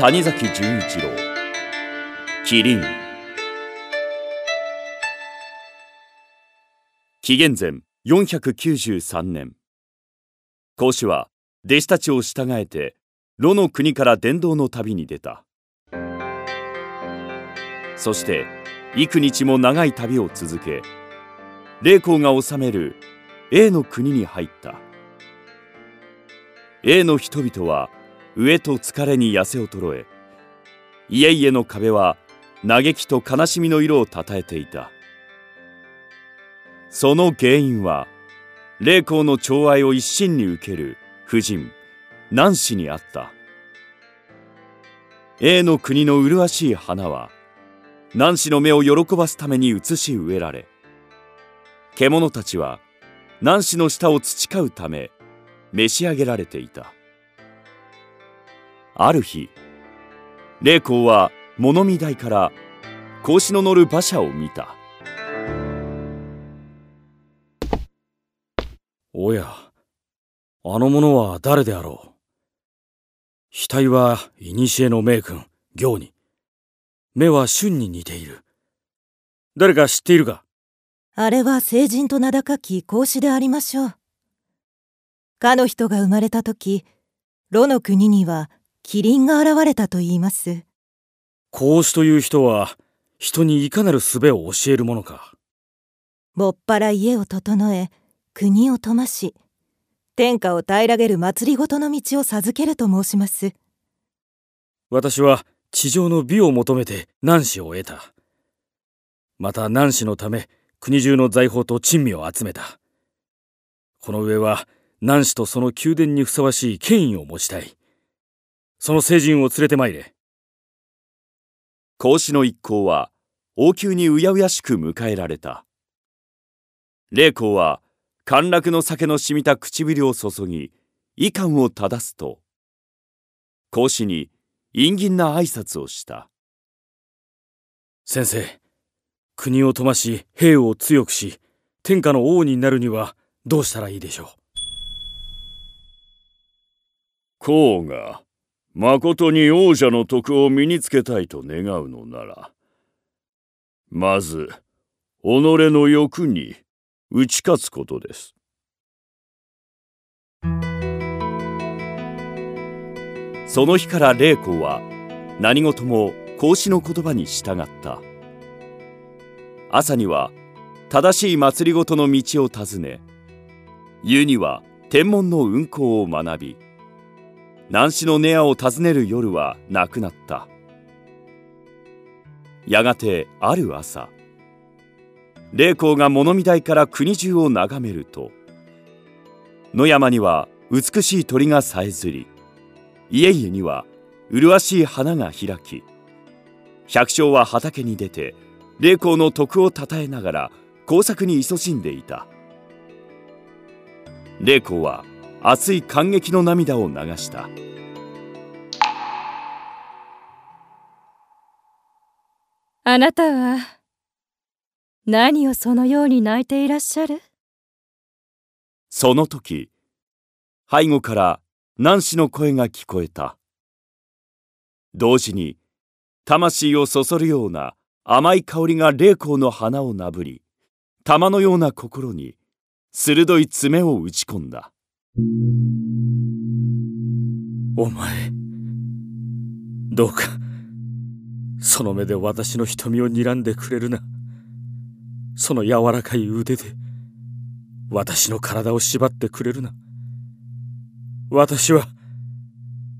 谷崎潤一郎。キリン紀元前493年。孔子は弟子たちを従えて炉の国から伝道の旅に出た。そして幾日も長い旅を続け霊光が治める A の国に入った。A の人々は飢えと疲れに痩せ衰え家々の壁は嘆きと悲しみの色をたたえていた。その原因は霊光の寵愛を一身に受ける婦人ナンシにあった。A の国の麗しい花はナンシの目を喜ばすために移し植えられ獣たちはナンシの舌を培うため召し上げられていた。ある日霊光は物見台から格子の乗る馬車を見た。おやあの者は誰であろう？額は古の名君行に。目は春に似ている。誰か知っているか？あれは聖人と名高き孔子でありましょう。かの人が生まれた時炉の国にはキリンが現れたと言います。孔子という人は人にいかなる術を教えるものか。もっぱら家を整え国を富まし天下を平らげる祭りごとの道を授けると申します。私は地上の美を求めて南子を得た。また南子のため国中の財宝と珍味を集めた。この上は南子とその宮殿にふさわしい権威を持ちたいその聖人を連れてまいれ。孔子の一行は王宮にうやうやしく迎えられた。霊光は陥落の酒の染みた唇を注ぎ遺憾を正すと孔子に陰銀な挨拶をした。先生国を富まし兵を強くし天下の王になるにはどうしたらいいでしょう？孔が誠に王者の徳を身につけたいと願うのならまず己の欲に打ち勝つことです。その日から霊光は何事も孔子の言葉に従った。朝には正しい祭りごとの道を尋ね夕には天文の運行を学び南市のネアを訪ねる夜はなくなった。やがてある朝霊光が物見台から国中を眺めると野山には美しい鳥がさえずり家々には麗しい花が開き百姓は畑に出て霊光の徳をたたえながら工作に勤しんでいた。霊光は熱い感激の涙を流した。あなたは何をそのように泣いていらっしゃる？その時背後からナンの声が聞こえた。同時に魂をそそるような甘い香りが霊光の花をなぶり玉のような心に鋭い爪を打ち込んだお前どうかその目で私の瞳を睨んでくれるな。その柔らかい腕で私の体を縛ってくれるな。私は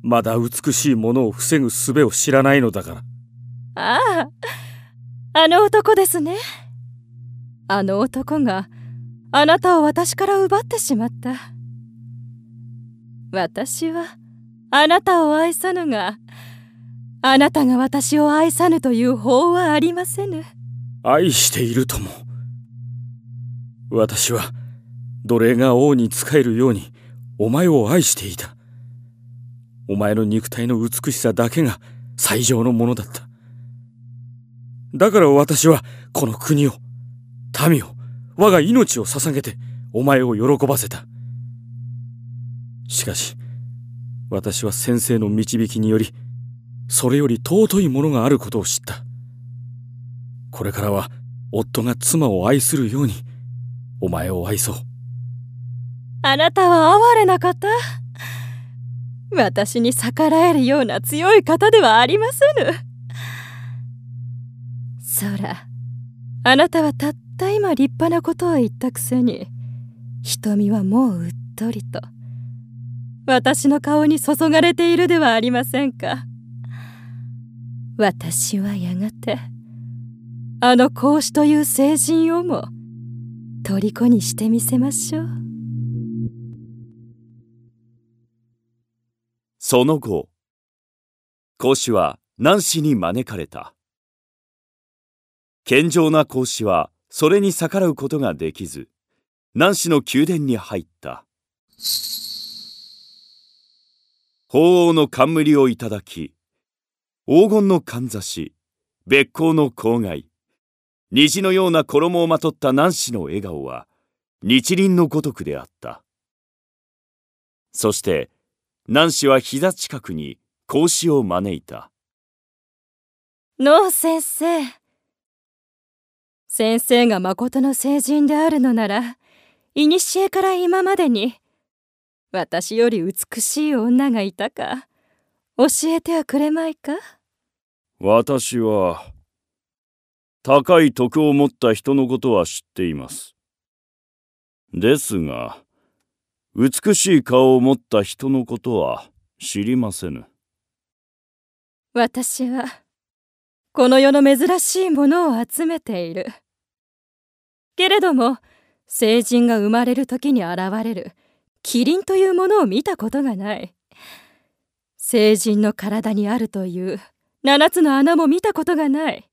まだ美しいものを防ぐ術を知らないのだから。ああ、あの男ですね。あの男があなたを私から奪ってしまった。私はあなたを愛さぬが、あなたが私を愛さぬという法はありませぬ。愛しているとも。私は奴隷が王に仕えるようにお前を愛していた。お前の肉体の美しさだけが最上のものだった。だから私はこの国を、民を、我が命を捧げてお前を喜ばせた。しかし、私は先生の導きにより、それより尊いものがあることを知った。これからは夫が妻を愛するようにお前を愛そう。あなたは哀れな方？私に逆らえるような強い方ではありませぬ。そらあなたはたった今立派なことを言ったくせに瞳はもううっとりと。私の顔に注がれているではありませんか。私はやがてあの孔子という聖人をも虜にしてみせましょう。その後孔子はナンシに招かれた。健常な孔子はそれに逆らうことができずナンシの宮殿に入った。法王の冠をいただき黄金のかんざし別光の口外虹のような衣をまとったナンシの笑顔は日輪のごとくであった。そしてナンシは膝近くに孔子を招いた。ノー先生。先生が誠の聖人であるのなら古から今までに私より美しい女がいたか。教えてはくれまいか？私は高い徳を持った人のことは知っています。ですが美しい顔を持った人のことは知りませぬ。私はこの世の珍しいものを集めている。けれども聖人が生まれる時に現れるキリンというものを見たことがない。聖人の体にあるという七つの穴も見たことがない。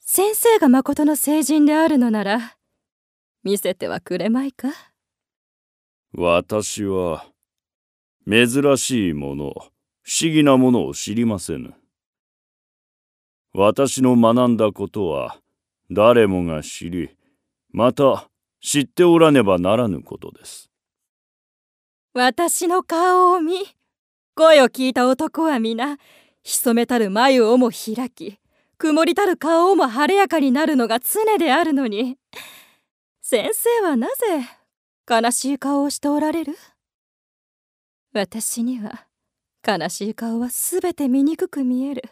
先生が誠の聖人であるのなら見せてはくれまいか？私は珍しいもの不思議なものを知りませぬ。私の学んだことは誰もが知りまた知っておらねばならぬことです。私の顔を見声を聞いた男は皆潜めたる眉をも開き曇りたる顔をも晴れやかになるのが常であるのに先生はなぜ悲しい顔をしておられる？私には悲しい顔はすべて醜く見える。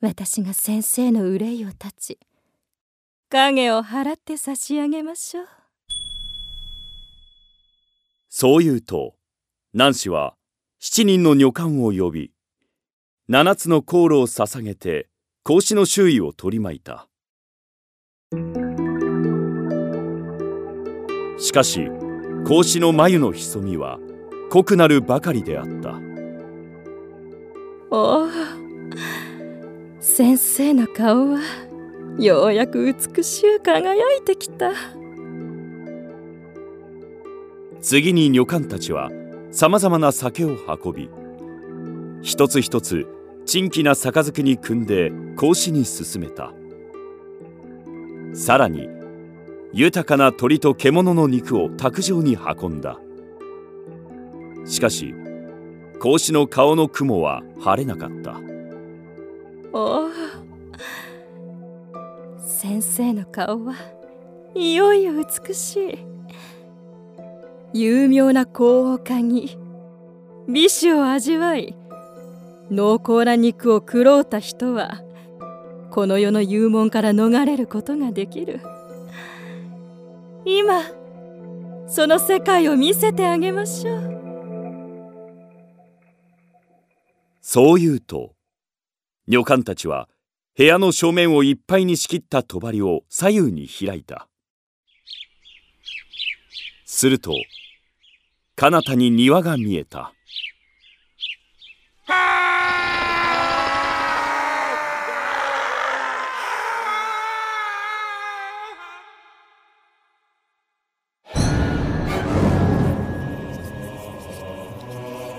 私が先生の憂いを断ち影を払って差し上げましょう。そう言うとナンシは七人の女官を呼び七つの香炉を捧げて格子の周囲を取り巻いたしかし格子の眉の潜みは濃くなるばかりであったおお先生の顔はようやく美しゅう輝いてきた。次に女官たちはさまざまな酒を運び一つ一つ珍奇な杯に汲んで格子に進めた。さらに豊かな鳥と獣の肉を卓上に運んだ。しかし格子の顔の雲は晴れなかった。おお先生の顔はいよいよ美しい。有名な香を嗅ぎ美酒を味わい濃厚な肉を食ろうた人はこの世の幽門から逃れることができる。今その世界を見せてあげましょう。そう言うと女官たちは部屋の正面をいっぱいに仕切った帳を左右に開いた。すると彼方に庭が見えた。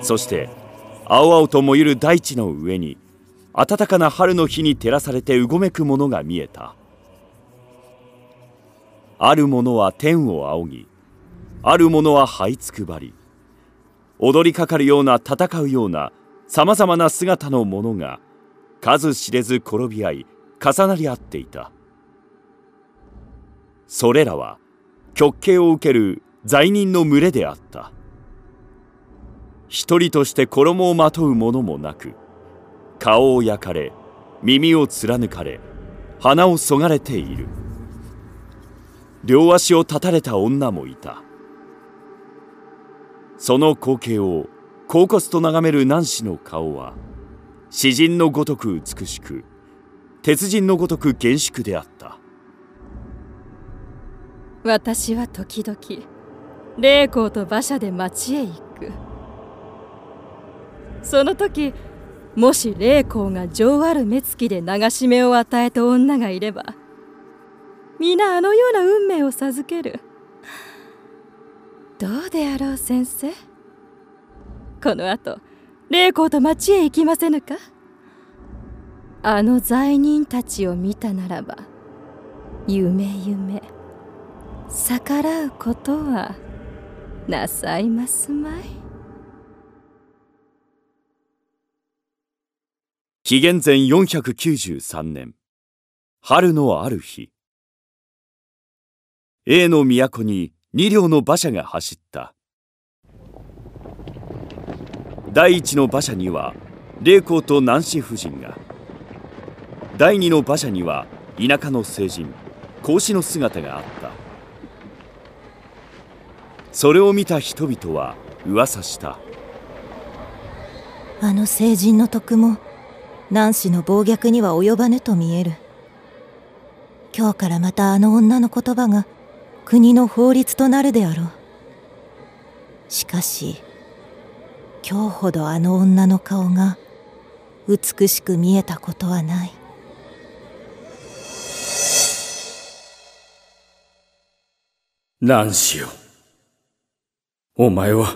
そして青々と燃ゆる大地の上に暖かな春の日に照らされてうごめくものが見えた。あるものは天を仰ぎある者は這いつくばり踊りかかるような戦うようなさまざまな姿のものが数知れず転び合い重なり合っていた。それらは極刑を受ける罪人の群れであった。一人として衣をまとうものもなく顔を焼かれ耳を貫かれ鼻をそがれている。両足を断たれた女もいた。その光景を恍惚と眺めるナンシの顔は詩人のごとく美しく鉄人のごとく厳粛であった。私は時々霊光と馬車で町へ行く。その時もし霊光が情ある目つきで流し目を与えた女がいれば皆あのような運命を授ける。どうであろう先生？この後霊光と町へ行きませぬか？あの罪人たちを見たならば夢夢逆らうことはなさいますまい。紀元前493年春のある日。A の都に2両の馬車が走った。第一の馬車には霊光と南子夫人が。第二の馬車には田舎の聖人孔子の姿があった。それを見た人々は噂した。あの聖人の徳もナンシの暴虐には及ばぬと見える。今日からまたあの女の言葉が国の法律となるであろう。しかし今日ほどあの女の顔が美しく見えたことはない。ナンシよお前は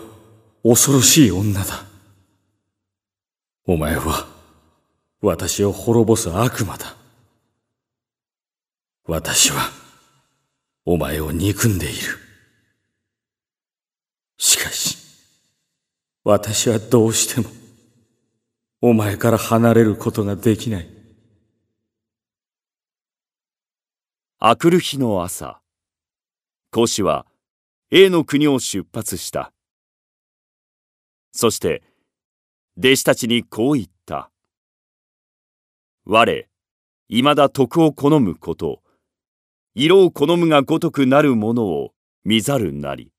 恐ろしい女だ。お前は私を滅ぼす悪魔だ。私はお前を憎んでいる。しかし私はどうしてもお前から離れることができない。あくる日の朝孔子は A の国を出発した。そして弟子たちにこう言った。我いまだ徳を好むこと。色を好むがごとくなるものを見ざるなり。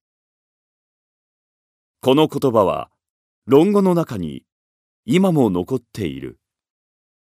この言葉は論語の中に今も残っている。